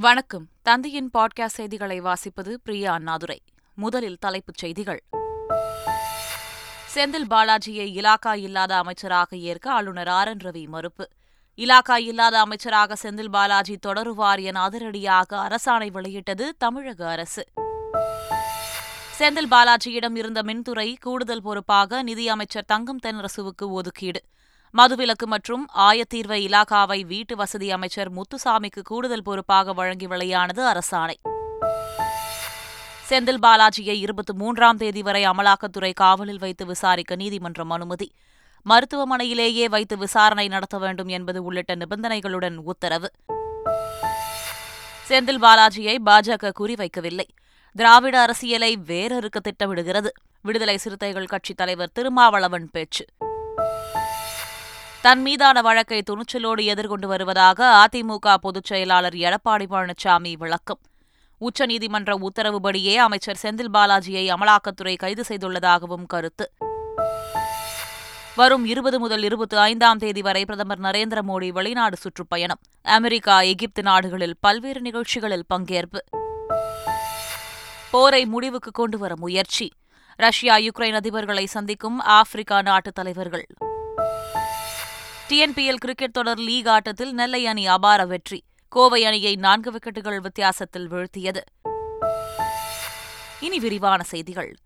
வணக்கம். தந்தையின் பாட்காஸ்ட் செய்திகளை வாசிப்பது பிரியா அண்ணாதுரை. முதலில் தலைப்புச் செய்திகள். செந்தில் பாலாஜியை இலாக்கா இல்லாத அமைச்சராக ஏற்க ஆளுநர் ஆர் என் ரவி மறுப்பு. இலாக்கா இல்லாத அமைச்சராக செந்தில் பாலாஜி தொடருவார் என அதிரடியாக அரசாணை வெளியிட்டது தமிழக அரசு. செந்தில் பாலாஜியிடம் இருந்த மின்துறை கூடுதல் பொறுப்பாக நிதியமைச்சர் தங்கம் தென்னரசுவுக்கு ஒதுக்கீடு. மதுவிலக்கு மற்றும் ஆயத்தீர்வ இலாகாவை வீட்டு வசதி அமைச்சர் முத்துசாமிக்கு கூடுதல் பொறுப்பாக வழங்கி வெளியானது அரசாணை. செந்தில் பாலாஜியை இருபத்தி மூன்றாம் தேதி வரை அமலாக்கத்துறை காவலில் வைத்து விசாரிக்க நீதிமன்றம் அனுமதி. மருத்துவமனையிலேயே வைத்து விசாரணை நடத்த வேண்டும் என்பது உள்ளிட்ட நிபந்தனைகளுடன் உத்தரவு. செந்தில் பாலாஜியை பாஜக குறிவைக்கவில்லை. திராவிட அரசியலை வேறறுக்க திட்டமிடுகிறது. விடுதலை சிறுத்தைகள் கட்சித் தலைவர் திருமாவளவன் பேச்சு. தன் மீதான வழக்கை துணிச்சலோடு எதிர்கொண்டு வருவதாக அதிமுக பொதுச் செயலாளர் எடப்பாடி பழனிசாமி விளக்கம். உச்சநீதிமன்ற உத்தரவுபடியே அமைச்சர் செந்தில் பாலாஜியை அமலாக்கத்துறை கைது செய்துள்ளதாகவும் கருத்து. வரும் இருபது முதல் இருபத்தி ஐந்தாம் தேதி வரை பிரதமர் நரேந்திர மோடி வெளிநாடு சுற்றுப்பயணம். அமெரிக்கா எகிப்து நாடுகளில் பல்வேறு நிகழ்ச்சிகளில் பங்கேற்பு. போரை முடிவுக்கு கொண்டுவர முயற்சி. ரஷ்யா யுக்ரைன் அதிபர்களை சந்திக்கும் ஆப்பிரிக்கா நாட்டு தலைவர்கள். டிஎன்பிஎல் கிரிக்கெட் தொடர் லீக் ஆட்டத்தில் நெல்லை அணி அபார வெற்றி. கோவை அணியை நான்கு விக்கெட்டுகள் வித்தியாசத்தில் வீழ்த்தியது. இனி விரிவான செய்திகள்.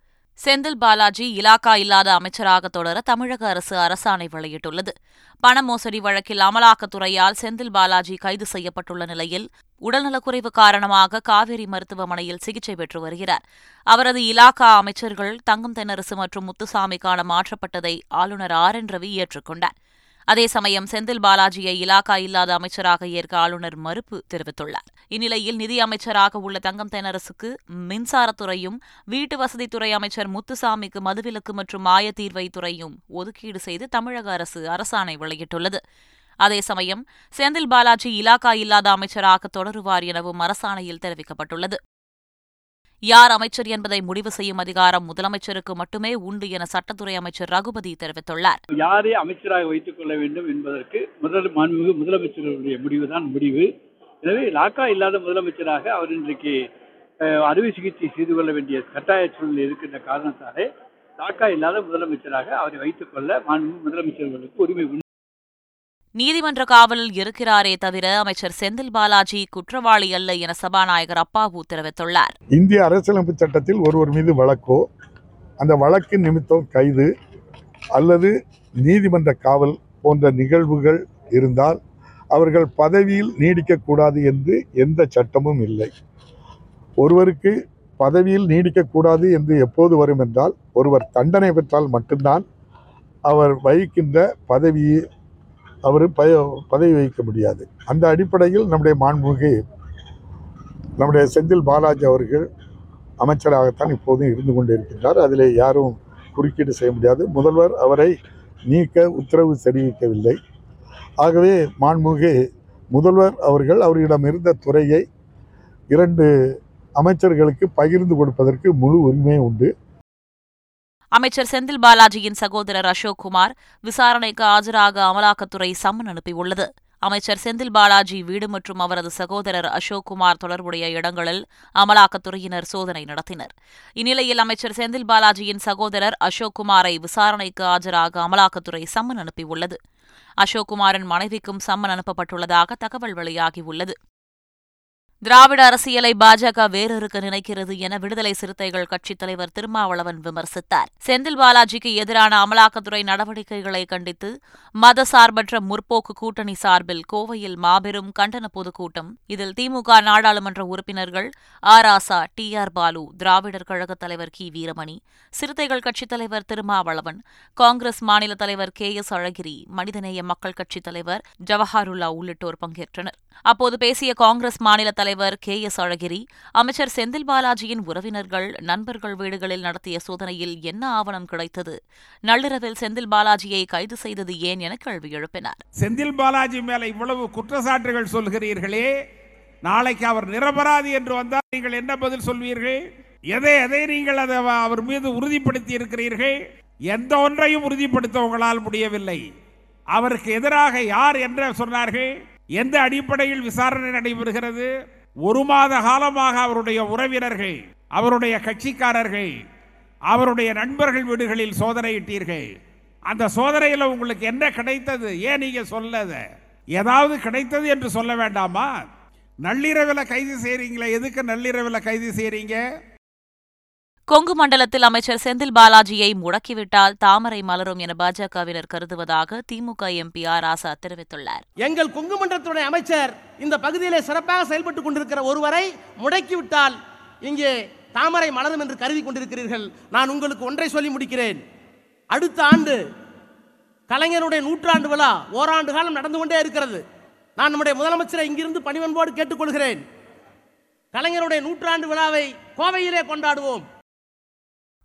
செந்தில் பாலாஜி இலாக்கா இல்லாத அமைச்சராக தொடர தமிழக அரசு அரசாணை வெளியிட்டுள்ளது. பண மோசடி வழக்கில் அமலாக்கத்துறையால் செந்தில் பாலாஜி கைது செய்யப்பட்டுள்ள நிலையில் உடல்நலக்குறைவு காரணமாக காவேரி மருத்துவமனையில் சிகிச்சை பெற்று வருகிறார். அவரது இலாக்கா அமைச்சர்கள் தங்கம் தென்னரசு மற்றும் முத்துசாமிக்கான மாற்றப்பட்டதை ஆளுநர் ஆர் என் ரவி ஏற்றுக்கொண்டார். அதே சமயம் செந்தில் பாலாஜியை இலாக்கா இல்லாத அமைச்சராக ஏற்க ஆளுநர் மறுப்பு தெரிவித்துள்ளார். இந்நிலையில் நிதி அமைச்சராக உள்ள தங்கம் தென்னரசுக்கு மின்சாரத்துறையும் வீட்டு வசதித்துறை அமைச்சர் முத்துசாமிக்கு மதுவிலக்கு மற்றும் ஆயத்தீர்வை துறையும் ஒதுக்கீடு செய்து தமிழக அரசு அரசாணை வெளியிட்டுள்ளது. அதே சமயம் செந்தில் பாலாஜி இலாக்கா இல்லாத அமைச்சராக தொடருவார் எனவும் அரசாணையில் தெரிவிக்கப்பட்டுள்ளது. யார் அமைச்சர் என்பதை முடிவு செய்யும் அதிகாரம் முதலமைச்சருக்கு மட்டுமே உண்டு என சட்டத்துறை அமைச்சர் ரகுபதி தெரிவித்துள்ளார். யாரை அமைச்சராக வைத்துக் கொள்ள வேண்டும் என்பதற்கு முதல் மாண்புமிகு முதலமைச்சர்களுடைய முடிவுதான் முடிவு. எனவே லாக்கா இல்லாத முதலமைச்சராக அவர் இன்றைக்கு அறுவை சிகிச்சை செய்து கொள்ள வேண்டிய கட்டாய சூழ்நிலை இருக்கின்ற காரணத்தாலே லாக்கா இல்லாத முதலமைச்சராக அவரை வைத்துக் கொள்ள முதலமைச்சர்களுக்கு உரிமை உண்டு. நீதிமன்ற காவலில் இருக்கிறாரே தவிர அமைச்சர் செந்தில் பாலாஜி குற்றவாளி அல்ல என சபாநாயகர் அப்பாவு தெரிவித்துள்ளார். இந்திய அரசியலமைப்பு சட்டத்தில் ஒருவர் மீது வழக்கோ அந்த வழக்கின் நிமித்தம் கைது அல்லது நீதிமன்ற காவல் போன்ற நிகழ்வுகள் இருந்தால் அவர்கள் பதவியில் நீடிக்கக்கூடாது என்று எந்த சட்டமும் இல்லை. ஒருவருக்கு பதவியில் நீடிக்கக்கூடாது என்று எப்போது வரும் என்றால் ஒருவர் தண்டனை பெற்றால் மட்டும்தான் அவர் வகிக்கின்ற பதவியை அவர் பய பதவி வகிக்க முடியாது. அந்த அடிப்படையில் நம்முடைய மாண்புமிகு நம்முடைய செந்தில் பாலாஜி அவர்கள் அமைச்சராகத்தான் இப்போதும் இருந்து கொண்டிருக்கின்றார். அதில் யாரும் குறுக்கீடு செய்ய முடியாது. முதல்வர் அவரை நீக்க உத்தரவு தெரிவிக்கவில்லை. ஆகவே மாண்புமிகு முதல்வர் அவர்கள் அவரிடம் இருந்த துறையை இரண்டு அமைச்சர்களுக்கு பகிர்ந்து கொடுப்பதற்கு முழு உரிமை உண்டு. அமைச்சர் செந்தில் பாலாஜியின் சகோதரர் அசோக் குமார் விசாரணைக்கு ஆஜராக அமலாக்கத்துறை சம்மன் அனுப்பியுள்ளது. அமைச்சர் செந்தில் பாலாஜி வீடு மற்றும் அவரது சகோதரர் அசோக்குமார் தொடர்புடைய இடங்களில் அமலாக்கத்துறையினர் சோதனை நடத்தினர். இந்நிலையில் அமைச்சர் செந்தில் பாலாஜியின் சகோதரர் அசோக்குமாரை விசாரணைக்கு ஆஜராக அமலாக்கத்துறை சம்மன் அனுப்பியுள்ளது. அசோக்குமாரின் மனைவிக்கும் சம்மன் அனுப்பப்பட்டுள்ளதாக தகவல் வெளியாகியுள்ளது. திராவிட அரசியலை பாஜக வேறறுக்க நினைக்கிறது என விடுதலை சிறுத்தைகள் கட்சித் தலைவர் திருமாவளவன் விமர்சித்தார். செந்தில் பாலாஜிக்கு எதிரான அமலாக்கத்துறை நடவடிக்கைகளை கண்டித்து மதசார்பற்ற முற்போக்கு கூட்டணி சார்பில் கோவையில் மாபெரும் கண்டன பொதுக்கூட்டம். இதில் திமுக நாடாளுமன்ற உறுப்பினர்கள் ஆர் ஆசா டி. ஆர். பாலு திராவிடர் கழகத் தலைவர் கி. வீரமணி சிறுத்தைகள் கட்சித் தலைவர் திருமாவளவன் காங்கிரஸ் மாநில தலைவர் கே. எஸ். அழகிரி மனிதநேய மக்கள் கட்சித் தலைவர் ஜவஹருல்லா உள்ளிட்டோர் பங்கேற்றனர். அப்போது பேசிய காங்கிரஸ் மாநில தலைவர் தலைவர் கே எஸ் அழகிரி அமைச்சர் செந்தில் பாலாஜியின் உறவினர்கள் நண்பர்கள் வீடுகளில் நடத்திய சோதனையில் என்ன ஆவணம் கிடைத்தது? நள்ளிரவில் செந்தில் பாலாஜியை கைது செய்தது ஏன் என கேள்வி எழுப்பினார். செந்தில் பாலாஜி மேல இவ்வளவு குற்றச்சாட்டுகள் சொல்கிறீர்களே நாளைக்கு அவர் நிரபராதி என்று வந்தால் நீங்கள் என்ன பதில் சொல்வீர்கள்? எதை எதை நீங்கள் அதை அவர் மீது உறுதிப்படுத்தி இருக்கிறீர்கள்? எந்த ஒன்றையும் உறுதிப்படுத்த உங்களால் முடியவில்லை. அவருக்கு எதிராக யார் என்று சொன்னார்கள்? எந்த அடிப்படையில் விசாரணை நடைபெறுகிறது? ஒரு மாத காலமாக அவருடைய உறவினர்கள் அவருடைய கட்சிக்காரர்கள் அவருடைய நண்பர்கள் வீடுகளில் சோதனையிட்டீர்கள். அந்த சோதனையில் உங்களுக்கு என்ன கிடைத்தது? ஏன் நீங்க சொல்லத ஏதாவது கிடைத்தது என்று சொல்ல வேண்டாமா? நள்ளிரவில் கைது செய்கிறீங்களே எதுக்கு நள்ளிரவில் கைது செய்கிறீங்க கொங்கு மண்டலத்தில் அமைச்சர் செந்தில் பாலாஜியை முடக்கிவிட்டால் தாமரை மலரும் என பாஜகவினர் கருதுவதாக திமுக எம்பி ஆர் ராசா தெரிவித்துள்ளார். எங்கள் கொங்கு மண்டலத்துடைய அமைச்சர் இந்த பகுதியிலே சிறப்பாக செயல்பட்டுக் கொண்டிருக்கிற ஒருவரை முடக்கிவிட்டால் இங்கே தாமரை மலரும் என்று கருதி கொண்டிருக்கிறீர்கள். நான் உங்களுக்கு ஒன்றை சொல்லி முடிக்கிறேன். அடுத்த ஆண்டு கலைஞருடைய நூற்றாண்டு விழா ஓராண்டு காலம் நடந்து கொண்டே இருக்கிறது. நான் நம்முடைய முதலமைச்சரை இங்கிருந்து பணிவன்போடு கேட்டுக்கொள்கிறேன் கலைஞருடைய நூற்றாண்டு விழாவை கோவையிலே கொண்டாடுவோம்.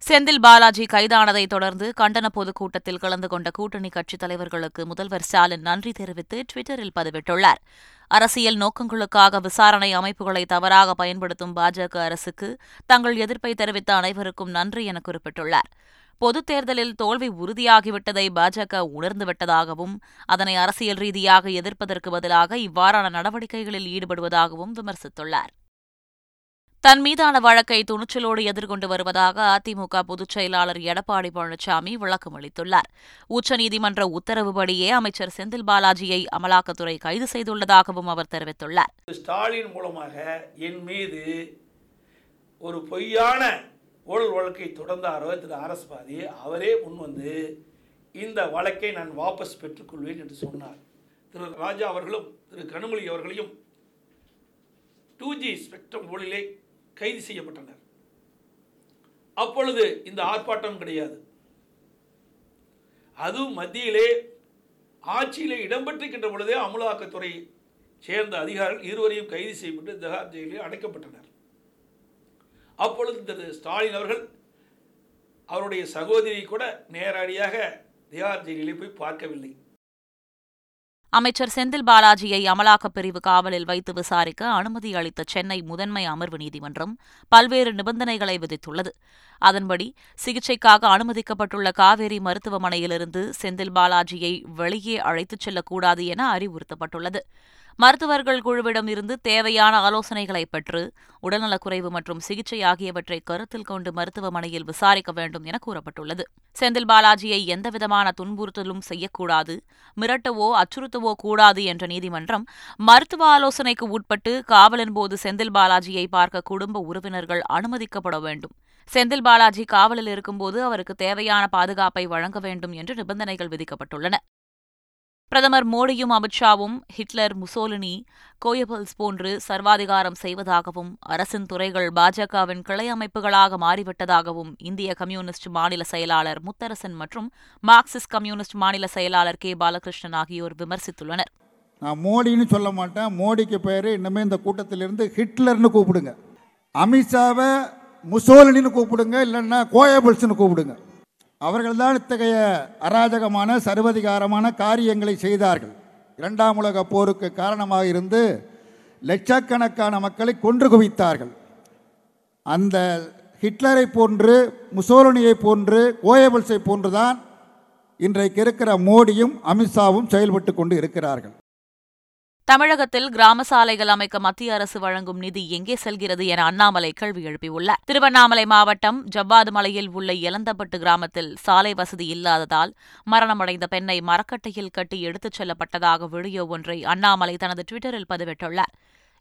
செந்தில் பாலாஜி கைதானதை தொடர்ந்து கண்டன பொதுக்கூட்டத்தில் கலந்து கொண்ட கூட்டணி கட்சித் தலைவர்களுக்கு முதல்வர் ஸ்டாலின் நன்றி தெரிவித்து டுவிட்டரில் பதிவிட்டுள்ளார். அரசியல் நோக்கங்களுக்காக விசாரணை அமைப்புகளை தவறாக பயன்படுத்தும் பாஜக அரசுக்கு தங்கள் எதிர்ப்பை தெரிவித்த அனைவருக்கும் நன்றி என குறிப்பிட்டுள்ளார். பொதுத் தேர்தலில் தோல்வி உறுதியாகிவிட்டதை பாஜக உணர்ந்துவிட்டதாகவும் அதனை அரசியல் ரீதியாக எதிர்ப்பதற்கு பதிலாக இவ்வாறான நடவடிக்கைகளில் ஈடுபடுவதாகவும் விமர்சித்துள்ளார். தன் மீதான வழக்கை துணிச்சலோடு எதிர்கொண்டு வருவதாக அதிமுக பொதுச் செயலாளர் எடப்பாடி பழனிசாமி விளக்கம் அளித்துள்ளார். உச்சநீதிமன்ற உத்தரவுபடியே அமைச்சர் செந்தில் பாலாஜியை அமலாக்கத்துறை கைது செய்துள்ளதாகவும் அவர் தெரிவித்துள்ளார். ஸ்டாலின் மூலமாக என் மீது ஒரு பொய்யான ஊழல் வழக்கை தொடர்ந்தாரோ திரு அரசுபாதி அவரே முன்வந்து இந்த வழக்கை நான் வாபஸ் பெற்றுக்கொள்வேன் என்று சொன்னார். திரு ராஜா அவர்களும் திரு கனிமொழி அவர்களையும் டூ ஜி ஸ்பெக்ட்ரம் ஊழலை கைது செய்யப்பட்டனர். அப்பொழுது இந்த ஆர்ப்பாட்டம் கிடையாது. அது மத்தியிலே ஆட்சியிலே இடம்பெற்றிருக்கின்ற பொழுதே அமலாக்கத்துறை சேர்ந்த அதிகாரிகள் இருவரையும் கைது செய்யப்பட்டு திகார் ஜெயிலில் அடைக்கப்பட்டனர். அப்பொழுது திரு ஸ்டாலின் அவர்கள் அவருடைய சகோதரியை கூட நேரடியாக திகார் ஜெயிலிலே போய் பார்க்கவில்லை. அமைச்சர் செந்தில் பாலாஜியை அமலாக்கப் பிரிவு காவலில் வைத்து விசாரிக்க அனுமதி அளித்த சென்னை முதன்மை அமர்வு நீதிமன்றம் பல்வேறு நிபந்தனைகளை விதித்துள்ளது. அதன்படி சிகிச்சைக்காக அனுமதிக்கப்பட்டுள்ள காவேரி மருத்துவமனையிலிருந்து செந்தில் பாலாஜியை வெளியே அழைத்துச் செல்லக்கூடாது என அறிவுறுத்தப்பட்டுள்ளது. மருத்துவர்கள் குழுவிடம் இருந்து தேவையான ஆலோசனைகளை பெற்று உடல்நலக்குறைவு மற்றும் சிகிச்சை ஆகியவற்றை கருத்தில் கொண்டு மருத்துவமனையில் விசாரிக்க வேண்டும் என கூறப்பட்டுள்ளது. செந்தில் பாலாஜியை எந்தவிதமான துன்புறுத்தலும் செய்யக்கூடாது மிரட்டவோ அச்சுறுத்தவோ கூடாது என்ற நீதிமன்றம் மருத்துவ ஆலோசனைக்கு உட்பட்டு காவலின் போது செந்தில் பாலாஜியை பார்க்க குடும்ப உறவினர்கள் அனுமதிக்கப்பட வேண்டும். செந்தில் பாலாஜி காவலில் இருக்கும்போது அவருக்கு தேவையான பாதுகாப்பை வழங்க வேண்டும் என்று நிபந்தனைகள் விதிக்கப்பட்டுள்ளன. பிரதமர் மோடியும் அமித்ஷாவும் ஹிட்லர் முசோலினி கோயபல்ஸ் போன்று சர்வாதிகாரம் செய்வதாகவும் அரசின் துறைகள் பாஜகவின் கிளை அமைப்புகளாக மாறிவிட்டதாகவும் இந்திய கம்யூனிஸ்ட் மாநில செயலாளர் முத்தரசன் மற்றும் மார்க்சிஸ்ட் கம்யூனிஸ்ட் மாநில செயலாளர் கே. பாலகிருஷ்ணன் ஆகியோர் விமர்சித்துள்ளனர். நான் மோடின்னு சொல்ல மாட்டேன். மோடிக்கு பேர் இன்னுமே இந்த கூட்டத்திலிருந்து ஹிட்லர்னு கூப்பிடுங்க. அமித்ஷாவை முசோலினின்னு கூப்பிடுங்க. இல்லைன்னா கோயபல்ஸ்னு கூப்பிடுங்க. அவர்கள்தான் இத்தகைய அராஜகமான சர்வதிகாரமான காரியங்களை செய்தார்கள். இரண்டாம் உலக போருக்கு காரணமாக இருந்து லட்சக்கணக்கான மக்களை கொன்று குவித்தார்கள். அந்த ஹிட்லரை போன்று முசோலனியை போன்று கோயபல்ஸை போன்றுதான் இன்றைக்கு இருக்கிற மோடியும் அமித்ஷாவும் செயல்பட்டு கொண்டு இருக்கிறார்கள். தமிழகத்தில் கிராம சாலைகள் அமைக்க மத்திய அரசு வழங்கும் நிதி எங்கே செல்கிறது என அண்ணாமலை கேள்வி எழுப்பியுள்ளார் திருவண்ணாமலை மாவட்டம் ஜவ்வாது மலையில் உள்ள எலந்தப்பட்டு கிராமத்தில் சாலை வசதி இல்லாததால் மரணமடைந்த பெண்ணை மரக்கட்டையில் கட்டி எடுத்துச் செல்லப்பட்டதாக வீடியோ ஒன்றை அண்ணாமலை தனது டுவிட்டரில் பதிவிட்டுள்ளார்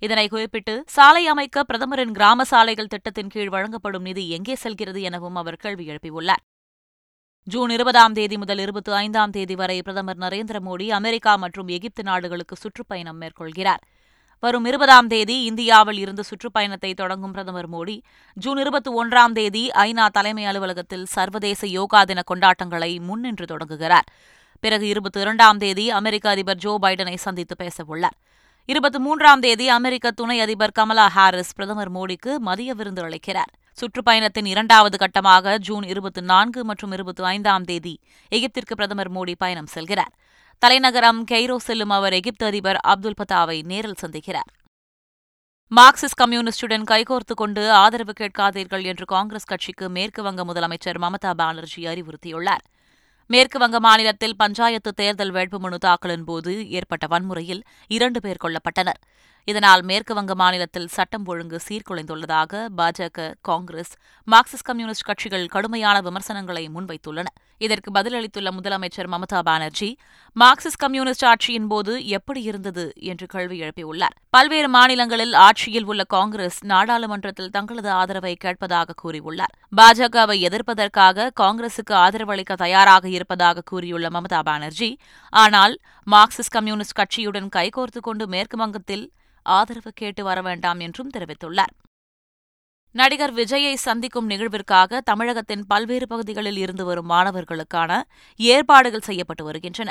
இதனை குறிப்பிட்டு சாலை அமைக்க பிரதமரின் கிராம சாலைகள் திட்டத்தின் கீழ் வழங்கப்படும் நிதி எங்கே செல்கிறது எனவும் அவர் கேள்வி எழுப்பியுள்ளார். ஜூன் இருபதாம் தேதி முதல் இருபத்தி ஐந்தாம் தேதி வரை பிரதமர் நரேந்திர மோடி அமெரிக்கா மற்றும் எகிப்து நாடுகளுக்கு சுற்றுப்பயணம் மேற்கொள்கிறார். வரும் இருபதாம் தேதி இந்தியாவில் இருந்து சுற்றுப்பயணத்தை தொடங்கும் பிரதமர் மோடி ஜூன் இருபத்தி ஒன்றாம் தேதி ஐநா தலைமை அலுவலகத்தில் சர்வதேச யோகா தின கொண்டாட்டங்களை முன்னின்று தொடங்குகிறார். பிறகு இருபத்தி இரண்டாம் தேதி அமெரிக்க அதிபர் ஜோ பைடனை சந்தித்து பேசவுள்ளார். இருபத்தி மூன்றாம் தேதி அமெரிக்க துணை அதிபர் கமலா ஹாரிஸ் பிரதமர் மோடிக்கு மதிய விருந்து அளிக்கிறார். சுற்றுப்பயணத்தின் இரண்டாவது கட்டமாக ஜூன் இருபத்தி நான்கு மற்றும் இருபத்தி ஐந்தாம் தேதி எகிப்திற்கு பிரதமர் மோடி பயணம் செல்கிறார். தலைநகரம் கெய்ரோ செல்லும் அவர் எகிப்து அதிபர் அப்துல் பத்தாவை நேரில் சந்திக்கிறார். மார்க்சிஸ்ட் கம்யூனிஸ்டுடன் கைகோர்த்து கொண்டு ஆதரவு கேட்காதீர்கள் என்று காங்கிரஸ் கட்சிக்கு மேற்கு வங்க முதலமைச்சர் மமதா பானர்ஜி அறிவுறுத்தியுள்ளார். மேற்கு வங்க மாநிலத்தில் பஞ்சாயத்து தேர்தல் வேட்புமனு தாக்கலின் போது ஏற்பட்ட வன்முறையில் இரண்டு பேர் கொல்லப்பட்டனர். இதனால் மேற்குவங்க மாநிலத்தில் சட்டம் ஒழுங்கு சீர்குலைந்துள்ளதாக பாஜக காங்கிரஸ் மார்க்சிஸ்ட் கம்யூனிஸ்ட் கட்சிகள் கடுமையான விமர்சனங்களை முன்வைத்துள்ளன. இதற்கு பதிலளித்துள்ள முதலமைச்சர் மமதா பானர்ஜி மார்க்சிஸ்ட் கம்யூனிஸ்ட் ஆட்சியின் போது எப்படி இருந்தது என்று கேள்வி எழுப்பியுள்ளார். பல்வேறு மாநிலங்களில் ஆட்சியில் உள்ள காங்கிரஸ் நாடாளுமன்றத்தில் தங்களது ஆதரவை கேட்பதாக கூறியுள்ளார். பாஜகவை எதிர்ப்பதற்காக காங்கிரசுக்கு ஆதரவு அளிக்க தயாராக இருப்பதாக கூறியுள்ள மமதா பானர்ஜி ஆனால் மார்க்சிஸ்ட் கம்யூனிஸ்ட் கட்சியுடன் கைகோர்த்து கொண்டு மேற்கு வங்கத்தில் ஆதரவு கேட்டு வர வேண்டாம் என்றும் தெரிவித்துள்ளார். நடிகர் விஜயை சந்திக்கும் நிகழ்விற்காக தமிழகத்தின் பல்வேறு பகுதிகளில் இருந்து வரும் மாணவர்களுக்கான ஏற்பாடுகள் செய்யப்பட்டு வருகின்றன.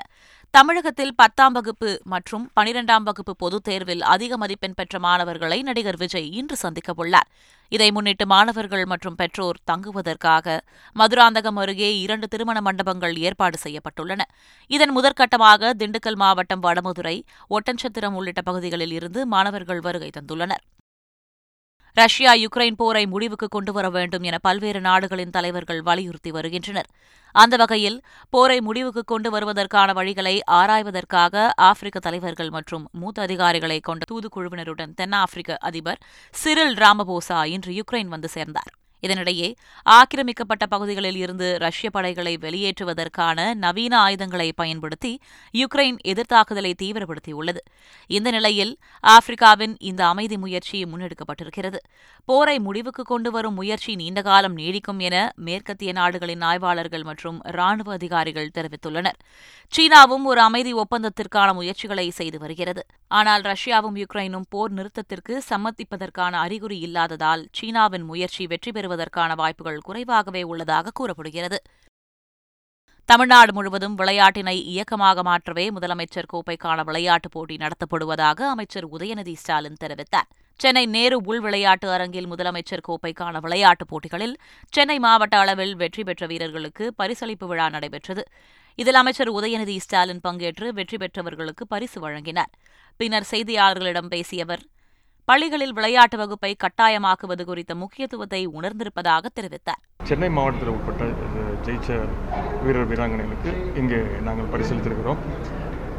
தமிழகத்தில் பத்தாம் வகுப்பு மற்றும் பனிரெண்டாம் வகுப்பு பொதுத் தேர்வில் அதிக மதிப்பெண் பெற்ற மாணவர்களை நடிகர் விஜய் இன்று சந்திக்கவுள்ளார் இதை முன்னிட்டு மாணவர்கள் மற்றும் பெற்றோர் தங்குவதற்காக மதுராந்தகம் அருகே இரண்டு திருமண மண்டபங்கள் ஏற்பாடு செய்யப்பட்டுள்ளன. இதன் முதற்கட்டமாக திண்டுக்கல் மாவட்டம் வடமதுரை ஒட்டன்சத்திரம் உள்ளிட்ட பகுதிகளில் இருந்து மாணவர்கள் வருகை தந்துள்ளனர். ரஷ்யா யுக்ரைன் போரை முடிவுக்கு கொண்டுவர வேண்டும் என பல்வேறு நாடுகளின் தலைவர்கள் வலியுறுத்தி வருகின்றனர். அந்த வகையில் போரை முடிவுக்கு கொண்டு வருவதற்கான வழிகளை ஆராய்வதற்காக ஆப்பிரிக்க தலைவர்கள் மற்றும் மூத்த அதிகாரிகளை கொண்ட தூதுக்குழுவினருடன் தென்னாப்பிரிக்க அதிபர் சிரில் ராமபோசா இன்று யுக்ரைன் வந்து சேர்ந்தார். இதனிடையே ஆக்கிரமிக்கப்பட்ட பகுதிகளில் இருந்து ரஷ்ய படைகளை வெளியேற்றுவதற்கான நவீன ஆயுதங்களை பயன்படுத்தி யுக்ரைன் எதிர்த்தாக்குதலை தீவிரப்படுத்தியுள்ளது. இந்த நிலையில் ஆப்பிரிக்காவின் இந்த அமைதி முயற்சி முன்னெடுக்கப்பட்டிருக்கிறது. போரை முடிவுக்கு கொண்டு வரும் முயற்சி நீண்டகாலம் நீடிக்கும் என மேற்கத்திய நாடுகளின் ஆய்வாளர்கள் மற்றும் ராணுவ அதிகாரிகள் தெரிவித்துள்ளனர். சீனாவும் ஒரு அமைதி ஒப்பந்தத்திற்கான முயற்சிகளை செய்து வருகிறது. ஆனால் ரஷ்யாவும் யுக்ரைனும் போர் நிறுத்தத்திற்கு சம்மதிப்பதற்கான அறிகுறி இல்லாததால் சீனாவின் முயற்சி வெற்றி பெறுவதற்கான வாய்ப்புகள் குறைவாகவே உள்ளதாக கூறப்படுகிறது. தமிழ்நாடு முழுவதும் விளையாட்டினை இயக்கமாக மாற்றவே முதலமைச்சர் கோப்பைக்கான விளையாட்டுப் போட்டி நடத்தப்படுவதாக அமைச்சர் உதயநிதி ஸ்டாலின் தெரிவித்தார். சென்னை நேரு உள் விளையாட்டு அரங்கில் முதலமைச்சர் கோப்பைக்கான விளையாட்டுப் போட்டிகளில் சென்னை மாவட்ட அளவில் வெற்றி பெற்ற வீரர்களுக்கு பரிசளிப்பு விழா நடைபெற்றது. இதில் அமைச்சர் உதயநிதி ஸ்டாலின் பங்கேற்று வெற்றி பெற்றவர்களுக்கு பரிசு வழங்கினார். பின்னர் செய்தியாளர்களிடம் பேசிய அவர் பள்ளிகளில் விளையாட்டு வகுப்பை கட்டாயமாக்குவது குறித்த முக்கியத்துவத்தை உணர்ந்திருப்பதாக தெரிவித்தார். சென்னை மாவட்டத்தில் உட்பட்ட ஜெயிச்ச வீரர் வீராங்கனைகளுக்கு இங்கே நாங்கள் பரிசீலித்திருக்கிறோம்.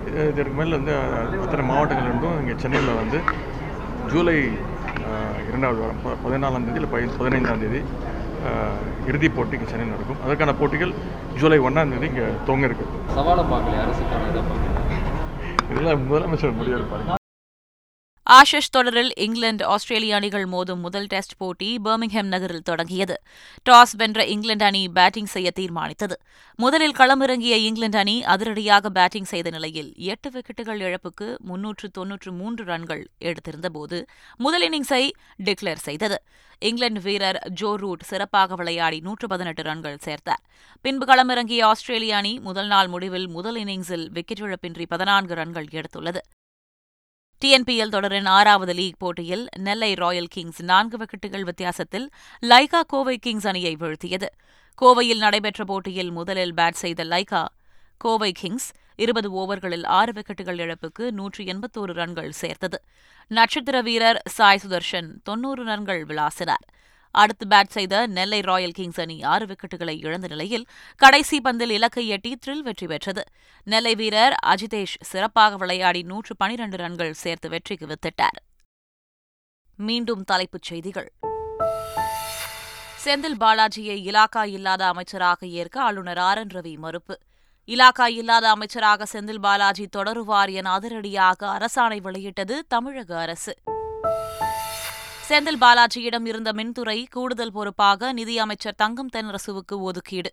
இது- இதற்கு மேல் வந்து அத்தனை மாவட்டங்களிலிருந்தும் இங்கே சென்னையில் வந்து ஜூலை இரண்டாவது வாரம் ப- பதினாலாம் தேதி இல்லை பதி பதினைந்தாம் தேதி இறுதிப் போட்டி இங்கே சென்னையில் நடக்கும். அதற்கான போட்டிகள் ஜூலை ஒன்றாம் தேதி இங்கே துவங்க இருக்கு. சவாலை பார்க்கல அரசுக்கான இதெல்லாம் முதலமைச்சர் முடிவு எடுப்பாருங்க ஆஷிஷ் தொடரில் இங்கிலாந்து ஆஸ்திரேலிய அணிகள் மோதும் முதல் டெஸ்ட் போட்டி பர்மிங்ஹாம் நகரில் தொடங்கியது. டாஸ் வென்ற இங்கிலாந்து அணி பேட்டிங் செய்ய தீர்மானித்தது. முதலில் களமிறங்கிய இங்கிலாந்து அணி அதிரடியாக பேட்டிங் செய்த நிலையில் எட்டு விக்கெட்டுகள் இழப்புக்கு முன்னூற்று தொன்னூற்று மூன்று ரன்கள் எடுத்திருந்தபோது முதல் இன்னிங்ஸை டிக்ளேர் செய்தது. இங்கிலாந்து வீரர் ஜோ ரூட் சிறப்பாக விளையாடி நூற்று பதினெட்டு ரன்கள் சேர்த்தார். பின்பு களமிறங்கிய ஆஸ்திரேலிய அணி முதல் நாள் முடிவில் முதல் இன்னிங்ஸில் விக்கெட் இழப்பின்றி பதினான்கு ரன்கள் எடுத்துள்ளது. டிஎன்பிஎல் தொடரின் ஆறாவது லீக் போட்டியில் நெல்லை ராயல் கிங்ஸ் நான்கு விக்கெட்டுகள் வித்தியாசத்தில் லைகா கோவை கிங்ஸ் அணியை வீழ்த்தியது. கோவையில் நடைபெற்ற போட்டியில் முதலில் பேட் செய்த லைகா கோவை கிங்ஸ் இருபது ஓவர்களில் ஆறு விக்கெட்டுகள் இழப்புக்கு நூற்றி எண்பத்தோரு ரன்கள் சேர்த்தது. நட்சத்திர வீரர் சாய் சுதர்ஷன் தொன்னூறு ரன்கள் விளாசினார். அடுத்து பேட் செய்த நெல்லை ராயல் கிங்ஸ் அணி ஆறு விக்கெட்டுகளை இழந்த நிலையில் கடைசி பந்தில் இலக்கை எட்டி த்ரில் வெற்றி பெற்றது. நெல்லை வீரர் அஜிதேஷ் சிறப்பாக விளையாடி நூற்று பனிரண்டு ரன்கள் சேர்த்து வெற்றிக்கு வித்திட்டார். மீண்டும் தலைப்புச் செய்திகள். செந்தில் பாலாஜியை இலாக்கா இல்லாத அமைச்சராக ஏற்க ஆளுநர் ஆர். என். ரவி மறுப்பு. இலாக்கா இல்லாத அமைச்சராக செந்தில் பாலாஜி தொடருவார் என அதிரடியாக அரசாணை வெளியிட்டது தமிழக அரசு. செந்தில் பாலாஜியிடம் இருந்த மின்துறை கூடுதல் பொறுப்பாக நிதியமைச்சர் தங்கம் தென்னரசுவுக்கு ஒதுக்கீடு.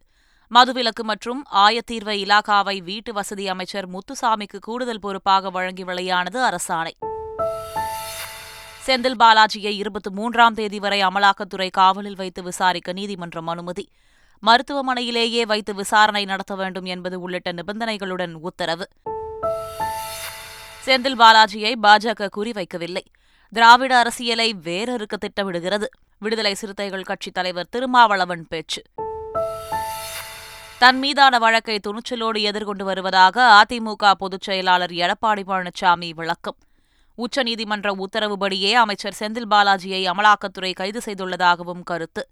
மதுவிலக்கு மற்றும் ஆயத்தீர்வை இலாகாவை வீட்டு வசதி அமைச்சர் முத்துசாமிக்கு கூடுதல் பொறுப்பாக வழங்கி வெளியானது அரசாணை. செந்தில் பாலாஜியை இருபத்தி மூன்றாம் தேதி வரை அமலாக்கத்துறை காவலில் வைத்து விசாரிக்க நீதிமன்றம் அனுமதி. மருத்துவமனையிலேயே வைத்து விசாரணை நடத்த வேண்டும் என்பது உள்ளிட்ட நிபந்தனைகளுடன் உத்தரவு. செந்தில் பாலாஜியை பாஜக குறிவைக்கவில்லை. திராவிட அரசியலை வேறறுக்க திட்டமிடுகிறது. விடுதலை சிறுத்தைகள் கட்சித் தலைவர் திருமாவளவன் பேச்சு. தன் மீதான வழக்கை துணிச்சலோடு எதிர்கொண்டு வருவதாக அதிமுக பொதுச் செயலாளர் எடப்பாடி பழனிசாமி விளக்கம். உச்சநீதிமன்ற உத்தரவுபடியே அமைச்சர் செந்தில் பாலாஜியை அமலாக்கத்துறை கைது செய்துள்ளதாகவும் கருத்து.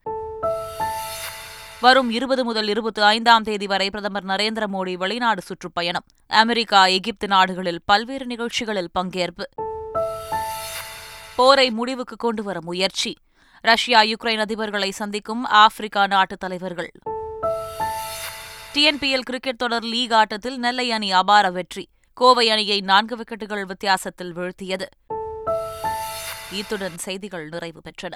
வரும் இருபது முதல் இருபத்தி ஐந்தாம் தேதி வரை பிரதமர் நரேந்திர மோடி வெளிநாடு சுற்றுப்பயணம். அமெரிக்கா எகிப்து நாடுகளில் பல்வேறு நிகழ்ச்சிகளில் பங்கேற்பு. போரை முடிவுக்கு கொண்டு வர முயற்சி. ரஷ்யா யுக்ரைன் அதிபர்களை சந்திக்கும் ஆப்பிரிக்கா நாட்டு தலைவர்கள். டிஎன்பிஎல் கிரிக்கெட் தொடர் லீக் ஆட்டத்தில் நெல்லை அணி அபார வெற்றி. கோவை அணியை நான்கு விக்கெட்டுகள் வித்தியாசத்தில் வீழ்த்தியது. இத்துடன் செய்திகள் நிறைவு பெற்றன.